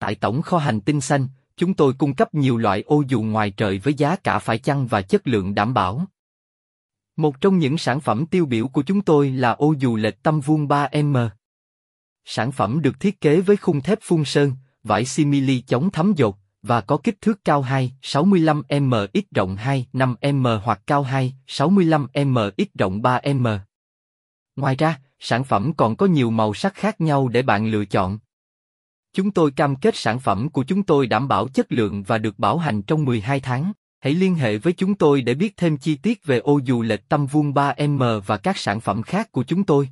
Tại tổng kho hành tinh xanh, chúng tôi cung cấp nhiều loại ô dù ngoài trời với giá cả phải chăng và chất lượng đảm bảo. Một trong những sản phẩm tiêu biểu của chúng tôi là ô dù lệch tâm vuông 3M. Sản phẩm được thiết kế với khung thép phun sơn, vải simili chống thấm dột, và có kích thước cao 2, 65m x rộng 2, 5m hoặc cao 2, 65m x rộng 3m. Ngoài ra, sản phẩm còn có nhiều màu sắc khác nhau để bạn lựa chọn. Chúng tôi cam kết sản phẩm của chúng tôi đảm bảo chất lượng và được bảo hành trong 12 tháng. Hãy liên hệ với chúng tôi để biết thêm chi tiết về ô dù lệch tâm vuông 3M và các sản phẩm khác của chúng tôi.